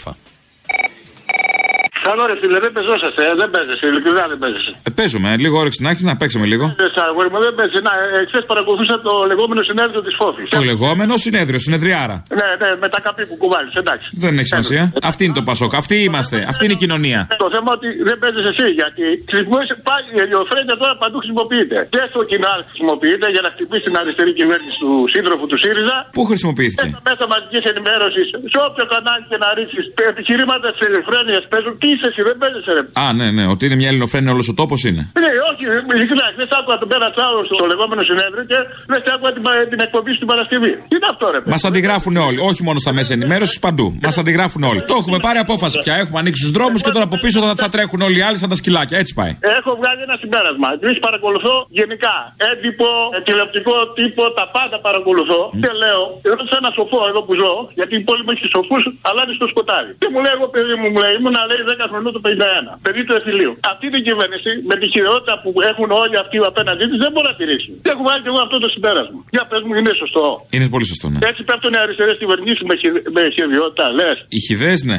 Καλό ρε φίλε, δεν πεζόσαστε, ε, δεν παίζεσαι, ειλικρινά δεν παίζεσαι.
Ε, παίζουμε, λίγο όρεξη να έχεις να παίξουμε λίγο.
Δεν σ' αγόρι μου, δεν παίζει. Να, εχθέ παρακολουθούσα το λεγόμενο συνέδριο της Φόφης.
Το λεγόμενο συνέδριο, συνεδριάρα.
Ναι, ναι, με τα καπί που κουβάλεις, εντάξει.
Δεν έχει σημασία. Αυτή είναι το Πασόκ. Αυτή είμαστε. Αυτή είναι η κοινωνία.
Το θέμα ότι δεν παίζει εσύ, γιατί χρησιμοποιείς πάλι η ελιοφρένεια τώρα παντού χρησιμοποιείται. Και στο κοινάλ χρησιμοποιείται για να χτυπήσει την αριστερή κυβέρνηση του σύντροφου του ΣΥΡΙΖΑ.
Πού χρησιμοποιήθηκε;
Και στα μέσα μαζικής ενημέρωσης, σε όποιο κανάλι και να ρίξεις επιχειρήματα της ελιοφρένειας παίζουν. Τι είσαι εσύ, δεν παίζει ρε.
Α, ναι, ναι. Ότι είναι μια ελληνοφρένεια όλος ο τόπος είναι.
Ναι, όχι, ειλικρινά, δεν σ' άκουγα τον Πέρα Τσάρο στο λεγόμενο συνέδριο και δεν σ' άκουγα την, την εκπομπή στην Παρασκευή. Τι είναι αυτό, ρε.
Μας αντιγράφουν όλοι. Όχι μόνο στα μέσα ενημέρωσης, παντού. Μας αντιγράφουν όλοι. Το έχουμε πάρει απόφαση πια. Έχουμε ανοίξει τους δρόμους και τώρα από πίσω θα, θα τρέχουν όλοι οι άλλοι σαν τα σκυλάκια. Έτσι πάει.
Έχω βγάλει ένα συμπέρασμα. Εμείς παρακολουθώ γενικά. Έντυπο, ε, τηλεοπτικό τύπο, τα πάντα παρακολουθώ. Και λέω, ρώτησα ένα σοφό εδώ που ζω, γιατί η πόλη μου έχει σοφούς, αλλά είναι στο σκοτάδι. Και μου λέει, εγώ παιδί μου, μου λέει, ήμουν λέει 10 χρονών το 51. Παιδί του εφηλίου. Αυτή την κυβέρνηση με τη χειρότητα που έχουν όλοι αυτοί απέναντί της δεν μπορεί να τηρήσει. Και έχω βάλει και εγώ αυτό το συμπέρασμα. Για πες μου, είναι σωστό.
Είναι πολύ σωστό, ναι.
Έτσι πέφτουν οι αριστερές κυβερνήσεις με, χει- με χειρότητα, λες.
Οι χιδές, ναι.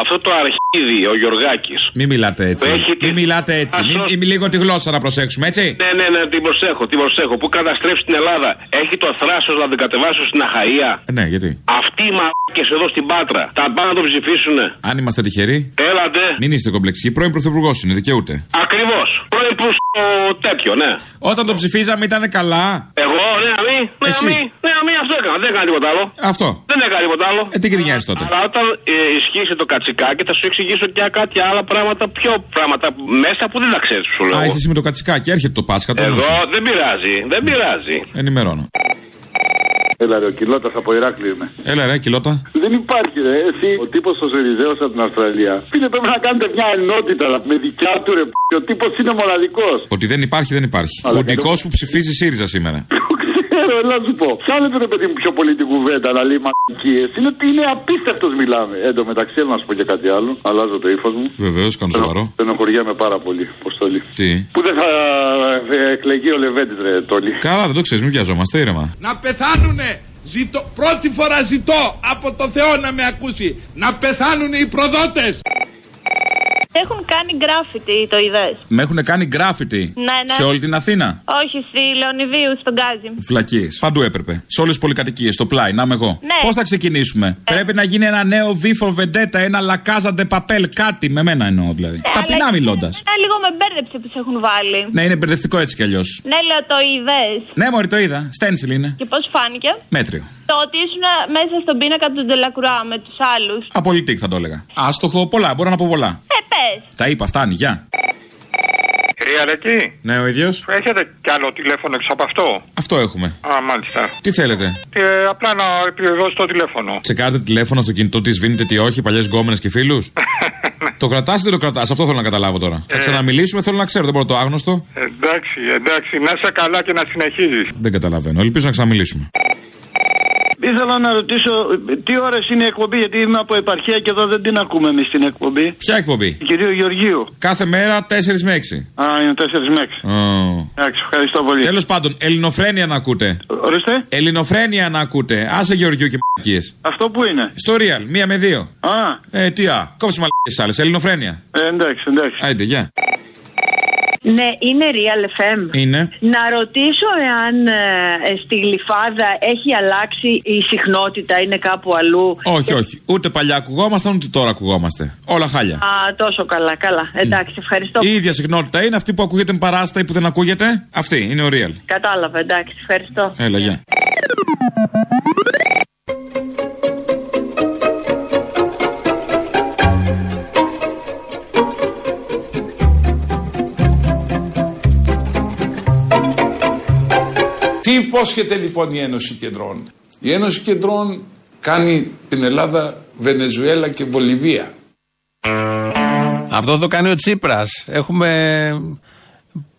Αυτό το αρχίδι, ο Γιωργάκης.
Μην μιλάτε έτσι.
Έχει
Μην μιλάτε έτσι. Μην, μην- λίγο τη γλώσσα να προσέξουμε, έτσι.
Ναι, ναι, ναι, την προσέχω, την προσέχω. Που καταστρέψει την Ελλάδα. Έχει το θράσος να την κατεβάσω στην Αχαία.
Ε, Ναι, γιατί;
Αυτοί οι μαλάκες εδώ στην Πάτρα. Τα πάνε να το ψηφίσουνε.
Αν είμαστε τυχεροί.
Έλατε.
Μην είστε κομπλεξικοί. Πρώην πρωθυπουργός είναι, δικαιούται.
Ακριβώς. Πρώην που στο τέτοιο, ναι.
Όταν το ψηφίζαμε ήταν καλά.
Εγώ, ναι, αμή, ναι,
Εσύ.
αμή, ναι, αμή, αυτό έκανα. Δεν έκανα τίποτα άλλο.
Αυτό.
Δεν έκανα τίποτα άλλο.
Ε, τι γκρινιάζει τότε;
Αλλά όταν ε, ισχύσει το κατσικάκι, θα σου εξηγήσω και κάτι άλλα πράγματα, πιο πράγματα μέσα που δεν τα ξέρεις, σου λέω.
Α, είσαι εσύ με το κατσικάκι. Έρχεται το Πάσχα. Το
Εδώ
νου σου.
δεν πειράζει, δεν πειράζει.
Ενημερώνω.
Έλα ρε, ο Κιλότα από Ηράκλειο είμαι.
Έλα, ρε, κιλότα.
Δεν υπάρχει ρε, εσύ, ο τύπος ο Σεριζέος από την Αυστραλία. Φίλε, πρέπει να κάνετε μια ενότητα με δικιά του ρε. π***. Ο τύπος είναι μοναδικός.
Ότι δεν υπάρχει, δεν υπάρχει.
Αλλά
Χουντικό
και το-
που ψηφίζει ΣΥΡΙΖΑ σήμερα.
Ξέρω, έλα να σου πω. Ψάχνετε ρε παιδί μου πιο πολύ την κουβέντα να λέει μακίε. Είναι ότι είναι απίστευτος μιλάμε. Εν τω μεταξύ, θέλω να σου πω και κάτι άλλο. Αλλάζω το ύφος μου.
Βεβαίως, κάνω σοβαρό.
Στενοχωριέμαι πάρα πολύ, Αποστολή.
Τι;
Που δεν θα ε, εκλεγεί ο Λεβέντης, ρε, Τόλι;
Καλά, δεν το ξέρεις, μην βιαζόμαστε, ήρεμα.
Να πεθάνουνε. Ζητώ, πρώτη φορά ζητώ από το Θεό να με ακούσει. Να πεθάνουνε οι προδότες.
Έχουν κάνει γκράφιτι, το είδες;
Με έχουν κάνει γκράφιτι.
Ναι, ναι.
Σε όλη την Αθήνα;
Όχι, στη Λεωνιδίου, στον Γκάζι.
Φλακίε. Παντού έπρεπε. Σε όλες τις πολυκατοικίες. Στο πλάι, να είμαι εγώ.
Ναι.
Πώς θα ξεκινήσουμε; Πρέπει να γίνει ένα νέο βίφορ βεντέτα, ένα λακάζαντε παπέλ, κάτι με μένα εννοώ δηλαδή. Ταπεινά μιλώντας.
Ένα λίγο με μπέρδεψε που σε έχουν βάλει.
Ναι, είναι μπερδευτικό έτσι κι αλλιώς.
Ναι, λέω το είδες.
Ναι, Μωρή, το είδα. Στένσιλ είναι.
Και πώς φάνηκε;
Μέτριο.
Το ότι ήσουν μέσα στον πίνακα του Ντελακουρά με τους άλλους.
Απολυτικ θα το έλεγα. Άστοχο, πολλά, μπορώ να πω πολλά.
Ε, πες.
Τα είπα, φτάνει, γεια.
Real εκεί.
Ναι, ο ίδιος.
Έχετε κι άλλο τηλέφωνο έξω από αυτό;
Αυτό έχουμε.
Α, μάλιστα.
Τι θέλετε;
Ε, απλά να επιβεβαιώσω το τηλέφωνο.
Τσεκάρετε τηλέφωνο στο κινητό τη, σβήνετε τι όχι, παλιές γκόμενες και φίλους; το κρατάς ή δεν το κρατάς, αυτό θέλω να καταλάβω τώρα. Θα ξαναμιλήσουμε, θέλω να ξέρω, δεν μπορώ το άγνωστο.
Εντάξει, εντάξει. Να είσαι καλά και να συνεχίζεις.
Δεν καταλαβαίνω. Ελπίζω να ξαναμιλήσουμε.
Ήθελα να ρωτήσω τι ώρες είναι η εκπομπή, γιατί είμαι από επαρχία και εδώ δεν την ακούμε εμείς την εκπομπή.
Ποια εκπομπή;
Κυρίου Γεωργίου.
Κάθε μέρα 4 με 6.
Α, είναι 4 με 6. Εντάξει, ευχαριστώ πολύ.
Τέλος πάντων, ελληνοφρένεια να ακούτε.
Ορίστε.
Ελληνοφρένεια να ακούτε. Άσε Γεωργίου και μαλακίες.
Αυτό που είναι.
Στο real, μία με δύο.
Α.
Ε, τι α. Κόψε μαλακίες άλλες. Ελληνοφρένεια.
Ε, εντάξει, εντάξει.
Άιντε, γεια.
Ναι, είναι Real FM.
Είναι.
Να ρωτήσω εάν ε, στη Γλυφάδα έχει αλλάξει η συχνότητα, είναι κάπου αλλού;
Όχι, όχι. Ούτε παλιά ακουγόμασταν, ούτε τώρα ακουγόμαστε. Όλα χάλια.
Α, τόσο καλά, καλά. Εντάξει, ευχαριστώ.
Η ίδια συχνότητα είναι αυτή που ακούγεται με παράστα ή που δεν ακούγεται; Αυτή είναι ο real.
Κατάλαβα, εντάξει, ευχαριστώ.
Έλα, γεια.
Τι υπόσχεται λοιπόν η Ένωση Κεντρών; Η Ένωση Κεντρών κάνει την Ελλάδα, Βενεζουέλα και Βολιβία.
Αυτό το κάνει ο Τσίπρας. Έχουμε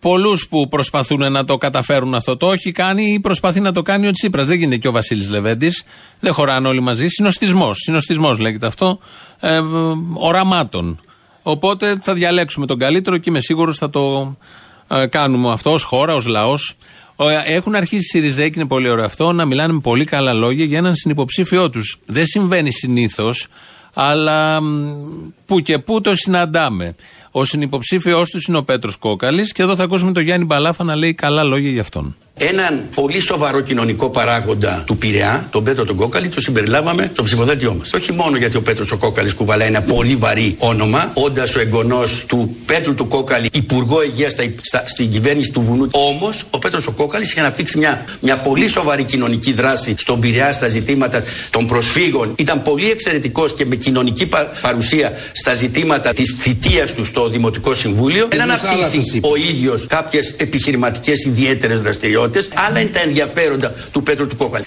πολλούς που προσπαθούν να το καταφέρουν αυτό. Το όχι κάνει ή προσπαθεί να το κάνει ο Τσίπρας. Δεν γίνεται και ο Βασίλης Λεβέντης. Δεν χωράνε όλοι μαζί. Συνοστισμός. Συνοστισμός λέγεται αυτό. Ε, οραμάτων. Οπότε θα διαλέξουμε τον καλύτερο και είμαι σίγουρος θα το ε, κάνουμε αυτό ως χώρα, ως λαός. Ε, Έχουν αρχίσει οι Σιριζέοι και είναι πολύ ωραίο αυτό να μιλάνε με πολύ καλά λόγια για έναν συνυποψήφιό τους. Δεν συμβαίνει συνήθως, αλλά μ, που και που το συναντάμε. Ο συνυποψήφιό τους είναι ο Πέτρος Κόκαλης και εδώ θα ακούσουμε τον Γιάννη Μπαλάφα να λέει καλά λόγια για αυτόν.
Έναν πολύ σοβαρό κοινωνικό παράγοντα του Πειραιά, τον Πέτρο τον Κόκαλη, το συμπεριλάβαμε στο ψηφοδέλτιό μας. Όχι μόνο γιατί ο Πέτρος ο Κόκαλης κουβαλάει ένα πολύ βαρύ όνομα, όντας ο εγγονός του Πέτρου του Κόκαλη, υπουργό υγείας στα, στα, στην κυβέρνηση του Βουνού. Όμως ο Πέτρος ο Κόκαλης είχε αναπτύξει μια, μια πολύ σοβαρή κοινωνική δράση στον Πειραιά στα ζητήματα των προσφύγων. Ήταν πολύ εξαιρετικός και με κοινωνική πα, παρουσία στα ζητήματα της θητείας του στο Δημοτικό Συμβούλιο. Δεν αναπτύσσει ο ίδιος κάποιες επιχειρηματικές ιδιαίτερες δραστηριότητες. Άλλα είναι τα ενδιαφέροντα του Πέτρου του Κόκαλη.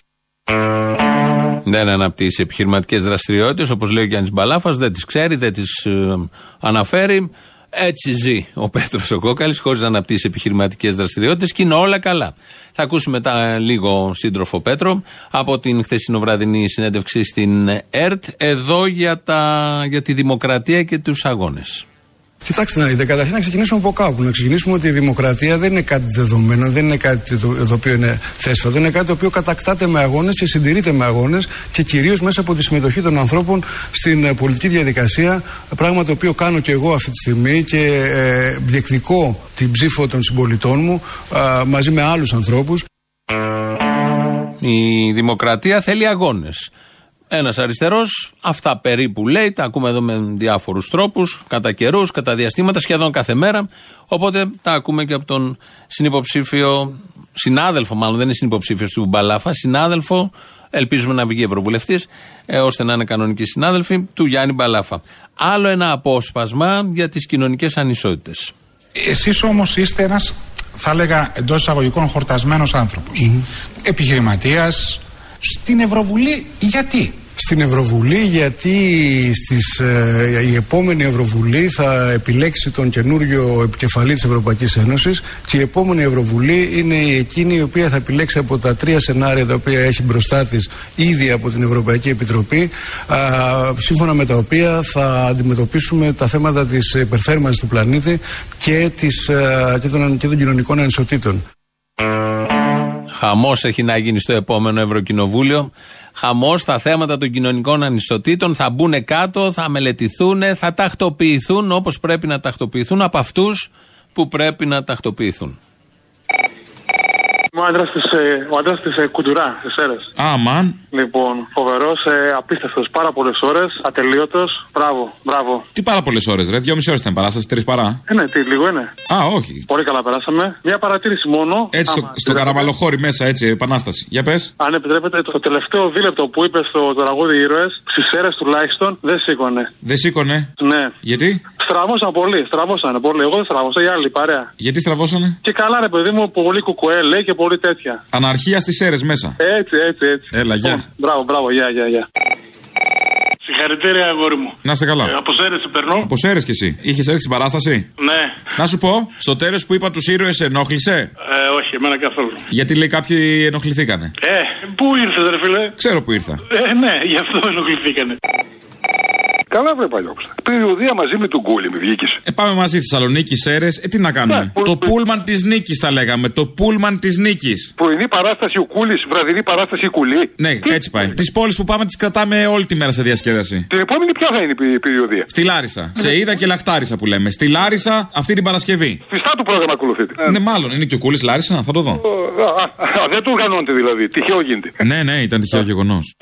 Δεν αναπτύσσει επιχειρηματικές δραστηριότητες, όπως λέει ο Γιάννης Μπαλάφας, δεν τις ξέρει, δεν τις αναφέρει. Έτσι ζει ο Πέτρος ο Κόκαλης, χωρίς να αναπτύσσει επιχειρηματικές δραστηριότητες και είναι όλα καλά. Θα ακούσουμε μετά λίγο σύντροφο Πέτρο από την χθεσινοβραδινή συνέντευξη στην ΕΡΤ, εδώ για, τα, για τη δημοκρατία και τους αγώνες.
Κοιτάξτε να δείτε, καταρχήν να ξεκινήσουμε από κάπου. Να ξεκινήσουμε ότι η δημοκρατία δεν είναι κάτι δεδομένο, δεν είναι κάτι το, το οποίο είναι θέσφατο. Είναι κάτι το οποίο κατακτάται με αγώνες και συντηρείται με αγώνες και κυρίως μέσα από τη συμμετοχή των ανθρώπων στην ε, πολιτική διαδικασία. Πράγμα το οποίο κάνω και εγώ αυτή τη στιγμή και ε, διεκδικώ την ψήφο των συμπολιτών μου ε, μαζί με άλλους ανθρώπους.
Η δημοκρατία θέλει αγώνες. Ένας αριστερός, αυτά περίπου λέει, τα ακούμε εδώ με διάφορους τρόπους, κατά καιρούς, κατά διαστήματα, σχεδόν κάθε μέρα. Οπότε τα ακούμε και από τον συνυποψήφιο, συνάδελφο μάλλον, δεν είναι συνυποψήφιος του Μπαλάφα, συνάδελφο, ελπίζουμε να βγει ευρωβουλευτής, ε, ώστε να είναι κανονικοί συνάδελφοι, του Γιάννη Μπαλάφα. Άλλο ένα απόσπασμα για τις κοινωνικές ανισότητες.
Εσείς όμως είστε ένας, θα έλεγα εντός εισαγωγικών, χορτασμένος άνθρωπος. Επιχειρηματίας. Στην Ευρωβουλή γιατί;
Στην Ευρωβουλή γιατί στις, ε, η επόμενη Ευρωβουλή θα επιλέξει τον καινούριο επικεφαλή της Ευρωπαϊκής Ένωσης και η επόμενη Ευρωβουλή είναι εκείνη η οποία θα επιλέξει από τα τρία σενάρια τα οποία έχει μπροστά της ήδη από την Ευρωπαϊκή Επιτροπή α, σύμφωνα με τα οποία θα αντιμετωπίσουμε τα θέματα της υπερθέρμανσης του πλανήτη και, της, α, και, των, και των κοινωνικών ανισοτήτων.
Χαμός έχει να γίνει στο επόμενο Ευρωκοινοβούλιο. Χαμός στα θέματα των κοινωνικών ανισοτήτων. Θα μπουν κάτω, θα μελετηθούν, θα τακτοποιηθούν όπως πρέπει να τακτοποιηθούν από αυτούς που πρέπει να τακτοποιηθούν.
Ο άντρας της ο άντρας της, ε, Κουντουρά, στι αίρε.
Αμαν.
Λοιπόν, φοβερός, ε, απίστευτος. Πάρα πολλές ώρες, ατελείωτος. Μπράβο, μπράβο.
Τι πάρα πολλές ώρες, ρε. Δυόμιση ώρες ήταν παράσταση, τρεις παρά.
Ε, ναι, τι, λίγο είναι.
Α, όχι.
Πολύ καλά περάσαμε. Μια παρατήρηση μόνο.
Έτσι στο,
Άμα
στο
επιτρέπετε.
καραμαλοχώρι μέσα, έτσι, επανάσταση. Για πες.
Αν επιτρέπετε, το τελευταίο δίλεπτο που είπε στο τραγούδι Ήρωες, στις αίρε τουλάχιστον, δεν σήκωνε.
Δεν σήκωνε.
Ναι.
Γιατί;
Στραβώσαν πολύ, στραβώσαν πολύ. Εγώ δεν στραβώσα, οι άλλοι παρέα.
Γιατί στραβώσανε;
Και καλά, ρε παιδί μου, πολύ κουκουέ λέει και πολύ τέτοια.
Αναρχία στις αίρες μέσα.
Έτσι, έτσι, έτσι.
Έλα, γεια.
Μπράβο, μπράβο, γεια, γεια, γεια.
Συγχαρητήρια, αγόρι μου.
Να σε καλά.
Ε, από σέρεση περνώ.
Από αίρες κι εσύ. Είχες έρθει στην παράσταση;
Ναι.
Να σου πω, στο τέλος που είπα τους ήρωες ενόχλησε;
Ε, όχι, εμένα καθόλου.
Γιατί λέει κάποιοι ενοχληθήκανε.
Ε, πού ήρθες, ρε φίλε;
Ξέρω που ήρθα.
Ε, ναι, γι' αυτό ενοχληθήκανε.
Καλά, βρε παλιόξα. Περιοδία μαζί με τον Κούλι, με βγήκες.
Ε, πάμε μαζί Θεσσαλονίκη, Σέρε. Ε, τι να κάνουμε;
Ναι,
το πούλμαν της νίκης τα λέγαμε. Το πούλμαν της νίκης.
Πρωινή παράσταση ο Κούλης, βραδινή παράσταση η Κουλή.
Ναι, έτσι πάει. Τις πόλεις που πάμε τις κρατάμε όλη τη μέρα σε διασκέδαση.
Την επόμενη ποια θα είναι η πη- περιοδεία;
Στη Λάρισα. Σε είδα και λαχτάρισα που λέμε. Στη Λάρισα αυτή την Παρασκευή.
Πιστά το πρόγραμμα ακολουθείτε.
Ναι, μάλλον είναι και ο Κούλης Λάρισα, θα το δω.
Α, α, α, δεν το οργανώνετε δηλαδή. Τυχαίο γίνεται.
Ναι, ναι, ήταν τυχαίο γεγονός.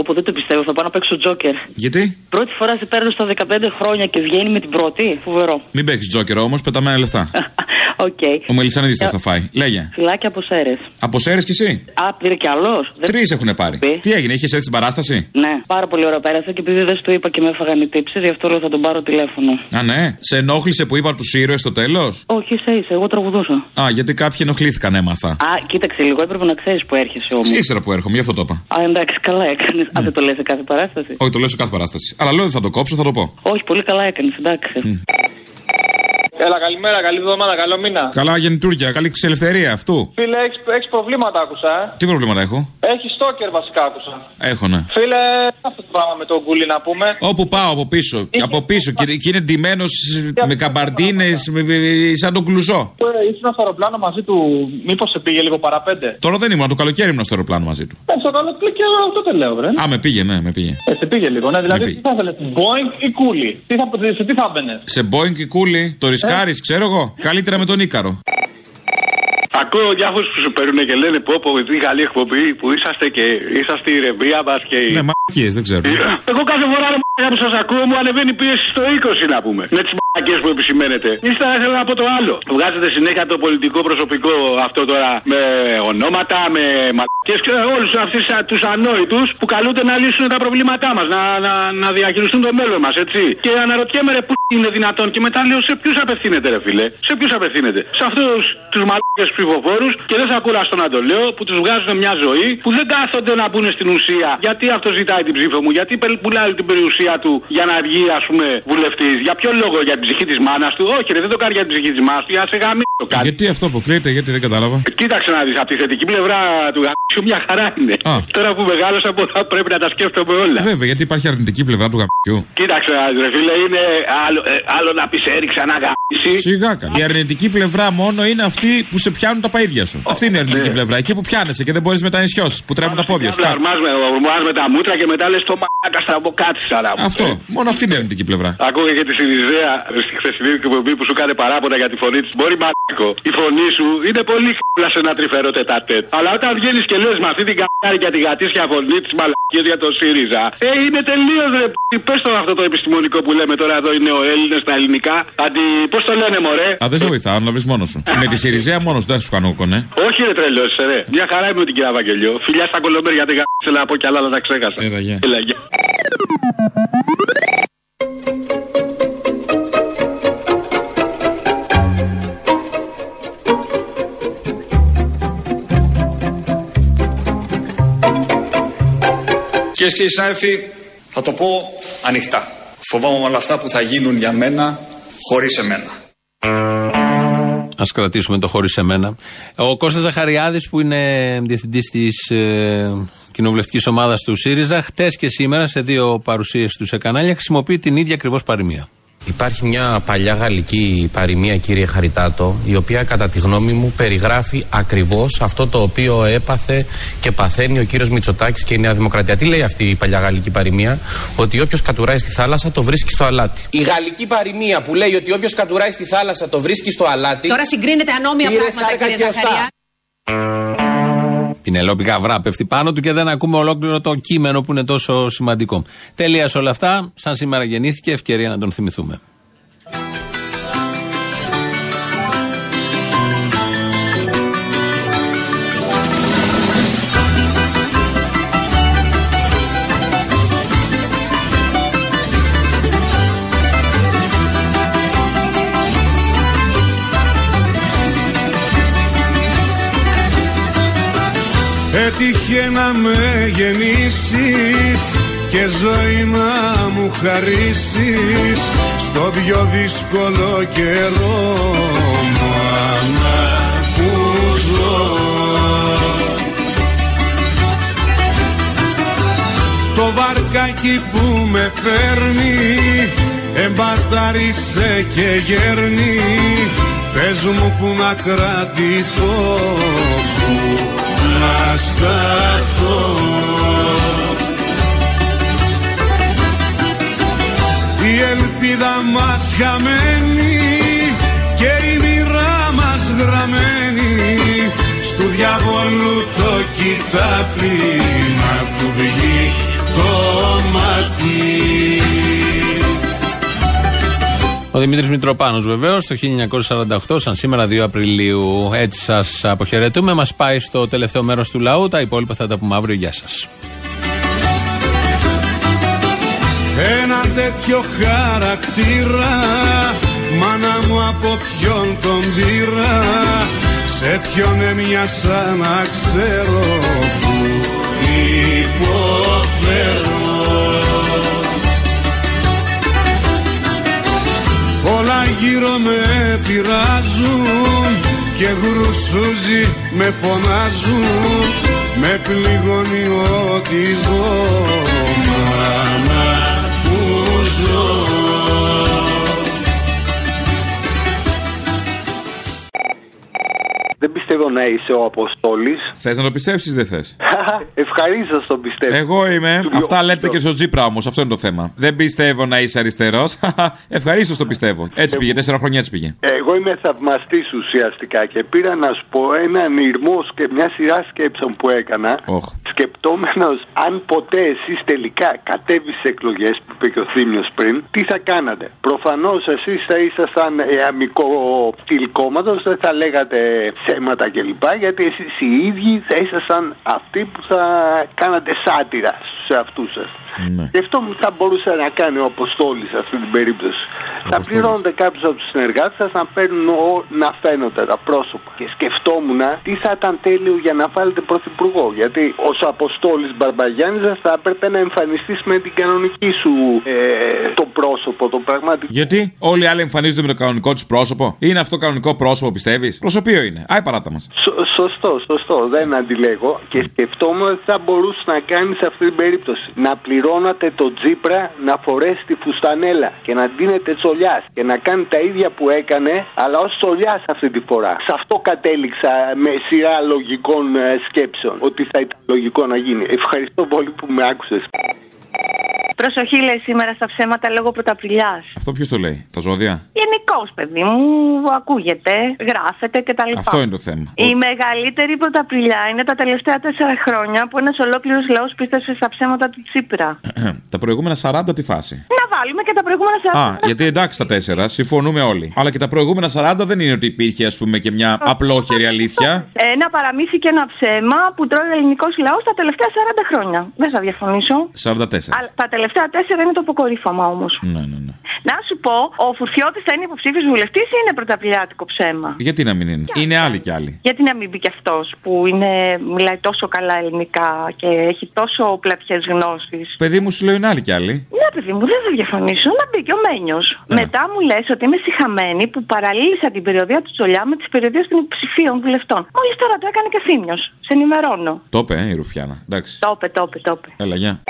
Πω, πω, δεν το πιστεύω, θα πάω να παίξω τζόκερ.
Γιατί;
Πρώτη φορά σε παίρνω στα 15 χρόνια και βγαίνει με την πρώτη. Φοβερό.
Μην παίξεις τζόκερ όμως, πεταμένα λεφτά.
Οκ.
Ο Μελισανίδης θα στα φάει. Λέγε.
Φιλάκια από Σέρες.
Από Σέρες κι εσύ;
Α, πήρε κι άλλος.
Τρεις έχουν πάρει. Τι έγινε, είχες έρθει στην παράσταση;
Ναι, πάρα πολύ ώρα πέρασα και επειδή δεν σου το είπα και με έφαγαν οι τύψει, γι' αυτό λέω θα τον πάρω τηλέφωνο.
Α, ναι. Σε ενόχλησε που είπα τους ήρωες στο τέλος;
Όχι, είσαι, είσαι, εγώ τραγουδούσα.
Α, γιατί κάποιοι ενοχλήθηκαν, έμαθα.
Α, κοίταξε λίγο, έπρεπε να ξέρεις που έρχεσαι όμως.
Ήξερα που έρχομαι, γι' αυτό το είπα.
Α, εντάξει, καλά έκανες. Α, δεν το λες σε κάθε παράσταση;
Όχι, το λέω σε κάθε παράσταση. Αλλά λέω ότι θα το κόψω, θα το πω.
Όχι, πολύ καλά έκανες, εντάξει.
Έλα, καλημέρα, καλή εβδομάδα, καλό μήνα.
Καλά γεννητούρια, καλή ξελευθερία αυτού.
Φίλε, έχεις προβλήματα, άκουσα. Ε.
Τι προβλήματα έχω;
Έχει στόκερ, βασικά, άκουσα.
Έχω, ναι.
Φίλε, αυτό το πράγμα με τον κούλι να πούμε.
Όπου πάω από πίσω. Από πίσω και, και είναι ντυμένος με καμπαρτίνε, σαν τον κλουζό.
Ε, Ήσουν στο αεροπλάνο μαζί του, μήπως σε πήγε λίγο παραπέντε;
Τώρα δεν ήμουν, το καλοκαίρι ήμουν στο αεροπλάνο μαζί του.
Ε, στο καλό και αυτό δεν λέω, βρε.
Α, με πήγε, ναι, με πήγε.
Ε, σε πήγε λίγο, ναι. Δηλαδή,
πήγε.
τι θα ήθελες, Boeing ή κούλι. Τι θα, σε τι θα μπαινε.
Σε Boeing και κούλι, το ρισκάρει, ξέρω εγώ. Καλύτερα με τον Ίκαρο.
Ακούω διάφορους που σου παίρνουν και λένε πω πω τι καλή εκπομπή που είσαστε και είσαστε η ρεμπρία μας και η.
Ναι, μαλακίες, δεν ξέρω.
Εγώ κάθε φορά ρε μ***α που σας ακούω μου ανεβαίνει η πίεση στο 20 να πούμε. Με τις μ***ακίε που επισημαίνετε. Ύστερα θέλω να πω το άλλο. Βγάζετε συνέχεια το πολιτικό προσωπικό αυτό τώρα με ονόματα, με μαλακίε και όλους αυτούς τους ανόητους που καλούνται να λύσουν τα προβλήματά μας, να, να, να διαχειριστούν το μέλλον μας, έτσι. Και αναρωτιέμαι ρε που είναι δυνατόν και μετά λέω σε ποιους απευθύνεται ρε φίλε; Σε ποιους απευθύνεται; Σε αυτούς τους μαλακίε ψηφοφόρους και δεν θα κουραστώ να το λέω που τους βγάζουν μια ζωή που δεν κάθονται να μπουν στην ουσία. Γιατί αυτό ζητάει την ψήφο μου, γιατί πελ- πουλάει την περιουσία του για να βγει ας πούμε βουλευτής; Για ποιο λόγο, για την ψυχή της μάνας του. Όχι, ρε, δεν το κάνει για την ψυχή της μάνας του, για να σε γαμίσει το κάνει.
Γιατί αυτό αποκλείεται, γιατί δεν κατάλαβα.
Κοίταξε να δεις από τη θετική πλευρά του γαμίσου μια χαρά είναι.
Α.
Τώρα που μεγάλωσα από θα πρέπει να τα σκέφτομαι όλα.
Βέβαια, γιατί υπάρχει αρνητική πλευρά του γαμπιού.
Κοίταξε να δεις, ρε φίλε, είναι άλλο, ε, άλλο να πεις έριξα να γαμίσει.
Σιγά καλά. Η αρνητική πλευρά μόνο είναι αυτή που σε πιάνουν τα παίδια σου. Αυτή είναι η αρνητική πλευρά. Εκεί που πιάνεσαι και δεν μπορείς μετά να νησιώσεις, που τρέμουν τα πόδια σου.
Απλά ορμάς με, ορμάς με τα μούτρα και μετά λες το μαλάκα στραβοκάτσα να μου.
Αυτό. Μόνο αυτή είναι η αρνητική πλευρά.
Ακούγε και τη Σιριζέα στη χθεσινή εκπομπή που σου κάνει παράπονα για τη φωνή της. Μπορεί μαλάκο. Η φωνή σου είναι πολύ χ**λα σε ένα τρυφερό τετατέτ. Αλλά όταν βγαίνεις και λες με αυτή την καμπάρι για την γατήσια φωνή της μαλακία για το ΣΥΡΙΖΑ. Ε, είναι τελείως ρε. Πες το αυτό το επιστημονικό που λέμε τώρα εδώ οι νεοέλληνε στα ελληνικά. Αντι. Πώς το λένε, μωρέ;
Α, δεν σε βοηθάω, να βρεις μόνος σου. Με τη Σιριζέα μόνος σου δεν σου κάνω κονέ.
Όχι, ρε τρελός, ρε. Μια χαρά είμαι με την κυρία Βαγγελιό. Φιλιά στα κολομπέρια, δεν θέλω να πω κι άλλα, αλλά τα ξέχασα.
Έλα,
Κυρίε και κύριοι συνάδελφοι, θα το πω ανοιχτά. Φοβάμαι όλα αυτά που θα γίνουν για μένα χωρίς εμένα.
Α κρατήσουμε το χωρίς εμένα. Ο Κώστας Ζαχαριάδης που είναι διευθυντής της ε, κοινοβουλευτικής ομάδας του ΣΥΡΙΖΑ, χτες και σήμερα σε δύο παρουσίες του σε κανάλια χρησιμοποιεί την ίδια ακριβώς παροιμία.
Υπάρχει μια παλιά γαλλική παροιμία, κύριε Χαριτάτο, η οποία κατά τη γνώμη μου περιγράφει ακριβώς αυτό το οποίο έπαθε και παθαίνει ο κύριος Μητσοτάκης και η Νέα Δημοκρατία. Τι λέει αυτή η παλιά γαλλική παροιμία, Ότι όποιος κατουράει στη θάλασσα το βρίσκει στο αλάτι. Η γαλλική παροιμία που λέει ότι όποιος κατουράει στη θάλασσα το βρίσκει στο αλάτι.
Τώρα συγκρίνεται ανώμια
Πήρε
πράγματα,
σάρκα
κύριε
και οστά.
Ζαχαριά.
Πινελόπη Γαβρά πέφτει πάνω του και δεν ακούμε ολόκληρο το κείμενο που είναι τόσο σημαντικό. Τελεία σε όλα αυτά. Σαν σήμερα γεννήθηκε, ευκαιρία να τον θυμηθούμε.
Έτυχε να με γεννήσεις και ζωή να μου χαρίσεις στο πιο δύσκολο καιρό μάνα που ζω. Το βαρκάκι που με φέρνει εμπαρτάρισε και γέρνει. Πες μου που να κρατηθώ που να σταθώ Η ελπίδα μας χαμένη και η μοίρα μας γραμμένη. Στου διαβολού το κοιτάπι
Ο Δημήτρης Μητροπάνος βεβαίως το 1948, σαν σήμερα 2 Απριλίου. Έτσι σας αποχαιρετούμε. Μας πάει στο τελευταίο μέρος του λαού. Τα υπόλοιπα θα τα πούμε αύριο. Γεια σας.
Έναν τέτοιο χαρακτήρα Μάνα μου από ποιον τον πήρα Σε ποιον έμοιασα να ξέρω που υποφέρω; Όλα γύρω με πειράζουν και γρουσούζι με φωνάζουν. Με πληγώνει ό,τι δω μάνα που ζω
Δεν πιστεύω να είσαι ο Αποστόλης.
Θες να το πιστέψεις, δεν θες;
Ευχαρίστω το πιστεύω.
Εγώ είμαι.
Του
Αυτά
λέω-
λέτε και στο Τζίπρα όμως. Αυτό είναι το θέμα. Δεν πιστεύω να είσαι αριστερός. Ευχαρίστως το πιστεύω. Έτσι πήγε. Τέσσερα χρόνια έτσι πήγε.
Εγώ είμαι θαυμαστής ουσιαστικά και πήρα να σου πω έναν ήρμο και μια σειρά σκέψεων που έκανα.
Οχ.
Σκεπτόμενος αν ποτέ εσείς τελικά κατέβεις στι εκλογές που είπε και ο Θήμιος πριν, τι θα κάνατε. Προφανώς εσείς θα ήσασταν ε, αμικό στυλ κόμματος, δεν θα λέγατε ψέματα κλπ. Γιατί εσείς οι ίδιοι θα ήσασταν αυτοί που θα κάνατε σάτυρα στου εαυτού σας.
Ναι.
Και αυτό που θα μπορούσε να κάνει ο Αποστόλη σε αυτή την περίπτωση. Θα πληρώνετε κάποιους από τους συνεργάτες σας να παίρνουν ο- να φαίνονται τα πρόσωπα. Και σκεφτόμουν τι θα ήταν τέλειο για να βάλετε πρωθυπουργό. Γιατί ω Αποστόλης Μπαρμπαγιάννης θα έπρεπε να εμφανιστεί με την κανονική σου ε, το πρόσωπο, το πραγματικό.
Γιατί όλοι οι άλλοι εμφανίζονται με το κανονικό τους πρόσωπο; Είναι αυτό κανονικό πρόσωπο, πιστεύεις; Προσωπείο είναι. Άι παράτα μας.
Σω- Σωστό, σωστό. Δεν αντιλέγω. Και σκεφτόμουν ότι θα μπορούσε να κάνει σε αυτή την περίπτωση. Να πληρώνατε το τζίπρα να φορέσει τη φουστανέλα και να ντύνετε τσολιάς και να κάνει τα ίδια που έκανε, αλλά ως τσολιάς αυτή τη φορά. Σε αυτό κατέληξα με σειρά λογικών ε, σκέψεων. Ότι θα ήταν λογικό να γίνει. Ευχαριστώ πολύ που με άκουσες.
Προσοχή λέει σήμερα στα ψέματα λόγω πρωταπηλιάς.
Αυτό ποιος το λέει, τα ζώδια;
Γενικώς, παιδί μου, ακούγεται, γράφεται κτλ.
Αυτό είναι το θέμα.
Η μεγαλύτερη πρωταπηλιά είναι τα τελευταία τέσσερα χρόνια που ένας ολόκληρος λαός πίστεψε στα ψέματα του Τσίπρα.
τα προηγούμενα 40 τη φάση;
Να βάλουμε και τα προηγούμενα 40.
Α, γιατί εντάξει τα τέσσερα, συμφωνούμε όλοι. Αλλά και τα προηγούμενα 40 δεν είναι ότι υπήρχε, ας πούμε, και μια απλόχερη αλήθεια.
Ένα παραμύθι και ένα ψέμα που τρώει ο ελληνικός λαός τα τελευταία 40 χρόνια. Δεν θα διαφωνήσω.
44.
Αλλά τα τελευταία τέσσερα είναι το αποκορύφωμα όμως.
Ναι, ναι, ναι.
Να σου πω, ο Φουρφιώτη θα είναι υποψήφιος βουλευτής ή είναι πρωταπηλιάτικο ψέμα;
Γιατί να μην είναι; Είναι άλλοι κι άλλοι.
Γιατί να μην μπει κι αυτός που είναι, μιλάει τόσο καλά ελληνικά και έχει τόσο πλατιές γνώσεις;
Παιδί μου σου λέω είναι άλλοι κι άλλοι.
Ναι, παιδί μου, δεν θα διαφωνήσω. Να μπει και ο Μένιος.
Ναι.
Μετά μου λες ότι είμαι συχαμένη που παραλύσα την περιοδία του Τσολιά με τις περιοδίες των υποψηφίων βουλευτών. Μόλις τώρα το έκανε και θύμιο. Σε ενημερώνω.
Το είπε, ε, η Ρουφιάνα. Εντάξει.
Το είπε, το είπε, το είπε.
Έλα, γεια.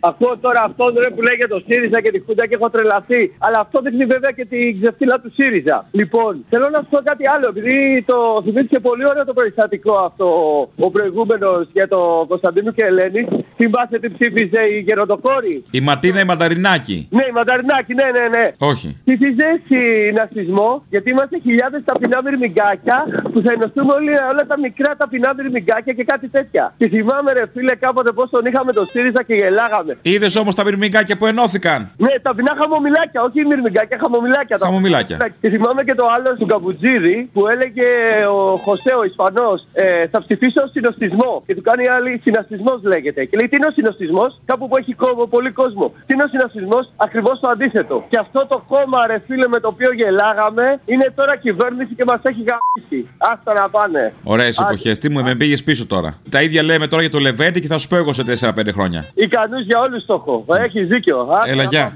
Ακούω τώρα αυτόν ρε, που λέει για το ΣΥΡΙΖΑ και τη Χούντα και έχω τρελαθεί. Αλλά αυτό δείχνει βέβαια και την ξεφτύλα του ΣΥΡΙΖΑ. Λοιπόν, θέλω να σου πω κάτι άλλο, επειδή το θυμήθηκε πολύ ωραίο το περιστατικό αυτό ο προηγούμενος για το Κωνσταντίνο και Ελένη. Θυμάσαι τι ψήφιζε η γεροντοκόρη.
Η Ματίνα η Μανταρινάκη.
Ναι, η Μανταρινάκη, ναι, ναι, ναι.
Όχι.
Ψήφιζε συνασπισμό, γιατί είμαστε χιλιάδες ταπεινά μυρμηγκάκια που θα ενωθούμε όλοι όλα τα μικρά ταπεινά μυρμηγκάκια και κάτι τέτοια. Και θυμάμαι, ρε φίλε, κάποτε πώς τον είχαμε το ΣΥΡΙΖΑ και γελάγαμε.
Είδες όμως τα μυρμηγκάκια που ενώθηκαν;
Ναι, ταπεινά χαμομηλάκια, όχι μυρμηγκάκια, χαμομηλάκια. τα-
Χαμομηλάκια.
Και θυμάμαι και το άλλο του Καμπουτζίδη που έλεγε ο Χωσέ, ο Ισπανός, ε, θα ψηφίσω συνοστισμό. Και του κάνει άλλη συναστισμό λέγεται. Και λέει τι είναι ο συνοστισμός, κάπου που έχει κόμμα, πολύ κόσμο. Τι είναι ο συνοστισμός, ακριβώς το αντίθετο. Και αυτό το κόμμα, ρε φίλε, με το οποίο γελάγαμε, είναι τώρα κυβέρνηση και μας έχει γαμίσει. Άστα να πάνε.
Ωραίες
Α,
εποχές. Τι μου με πήγες πίσω τώρα. Τα ίδια λέμε τώρα για το Λεβέντι και θα σου πω εγώ σε 4-5 χρόνια.
Ικανούς για όλου το έχω. Έχεις δίκιο. Άστα
Έλα,
να
γεια.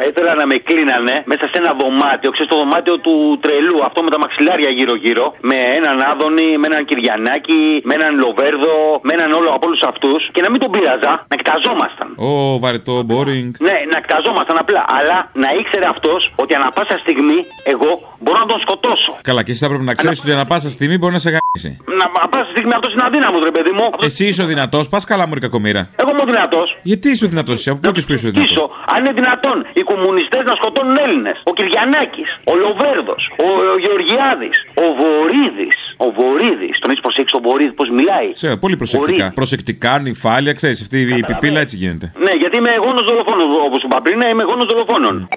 Πάμε.
Θα ήθελα να με κλείνανε μέσα σε ένα δωμάτιο, ξέρεις το δωμάτιο του τρελού, αυτό με τα μαξιλάρια γύρω-γύρω, με έναν Άδωνη, με έναν Κυριανάκη, με έναν Λοβέρδο, με έναν όλο από όλους αυτούς και να μην τον πείραζα, να εκταζόμασταν.
Ω, βαρετό, boring.
Ναι, να εκταζόμασταν απλά. Αλλά να ήξερε αυτός ότι ανα πάσα στιγμή εγώ μπορώ να τον σκοτώσω.
Καλά, και εσύ θα πρέπει να ξέρεις ότι ανά πάσα στιγμή μπορεί να σε γαμίσει.
Να ανα πάσα στιγμή αυτός είναι αδύναμος, ρε παιδί μου.
Εσύ είσαι ο δυνατός, πας καλά, Μωρή κακομήρα.
Εγώ είμαι ο δυνατός.
Γιατί είσαι ο δυνατός, εσύ, από πού και σου είσαι ο δυνατός.
Πίσω, αν είναι δυνατόν οι κομμουνιστές να σκοτώνουν Έλληνες. Ο Κυριανάκης, ο Λοβέρδος, ο, ο Γεωργιάδης, ο Βορύδης. Ο Βορύδης. Τον έχεις προσέξει τον Βορύδης πώς μιλάει;
Σε, πολύ προσεκτικά.
Βορύδη.
Προσεκτικά, νυφάλια, ξέρεις, αυτή η πιπίλα έτσι γίνεται.
Ναι, γιατί είμαι γόνο δολοφόνο όπως είπα πριν, ναι, είμαι γόνο δολοφόνων.